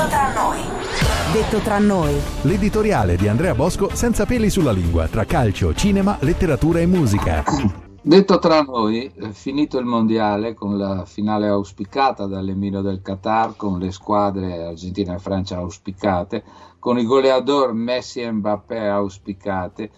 Detto tra noi. Detto tra noi. L'editoriale di Andrea Bosco senza peli sulla lingua tra calcio, cinema, letteratura e musica. Detto tra noi, finito il mondiale con la finale auspicata dall'Emiro del Qatar, con le squadre Argentina e Francia auspicate, con i goleador Messi e Mbappé auspicate,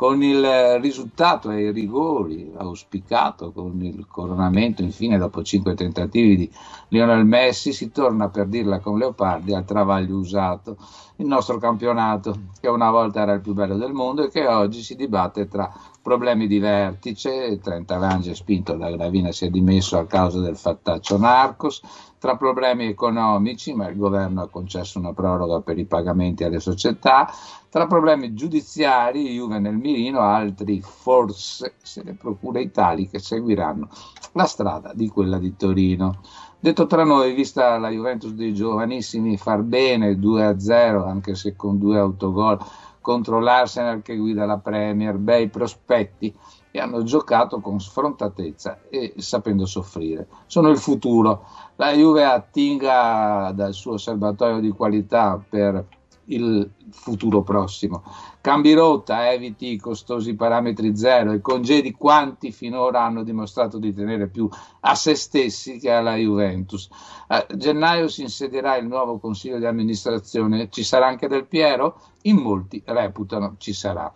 con il risultato e i rigori auspicato, con il coronamento infine dopo cinque tentativi di Lionel Messi, si torna per dirla con Leopardi al travaglio usato. Il nostro campionato, che una volta era il più bello del mondo e che oggi si dibatte tra problemi di vertice, Trenta Range spinto da Gravina si è dimesso a causa del fattaccio Narcos, tra problemi economici, ma il governo ha concesso una proroga per i pagamenti alle società, tra problemi giudiziari, Juve nel mirino, altri forse se le procure italiche seguiranno la strada di quella di Torino. Detto tra noi, vista la Juventus dei giovanissimi far bene 2-0, anche se con due autogol contro l'Arsenal che guida la Premier, bei prospetti e hanno giocato con sfrontatezza e sapendo soffrire. Sono il futuro. La Juve attinga dal suo serbatoio di qualità per il futuro prossimo. Cambi rotta, eviti i costosi parametri zero e congedi quanti finora hanno dimostrato di tenere più a se stessi che alla Juventus. A gennaio si insedierà il nuovo consiglio di amministrazione, ci sarà anche Del Piero? In molti reputano ci sarà.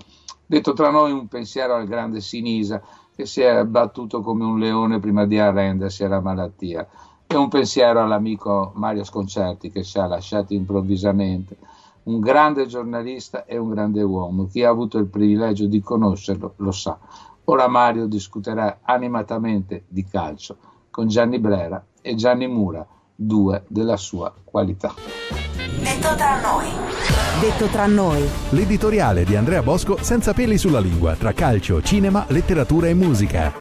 Detto tra noi un pensiero al grande Sinisa che si è battuto come un leone prima di arrendersi alla malattia e un pensiero all'amico Mario Sconcerti che ci ha lasciati improvvisamente un grande giornalista e un grande uomo. Chi ha avuto il privilegio di conoscerlo lo sa. Ora Mario discuterà animatamente di calcio con Gianni Brera e Gianni Mura, due della sua qualità. Detto tra noi. Detto tra noi. L'editoriale di Andrea Bosco senza peli sulla lingua tra calcio, cinema, letteratura e musica.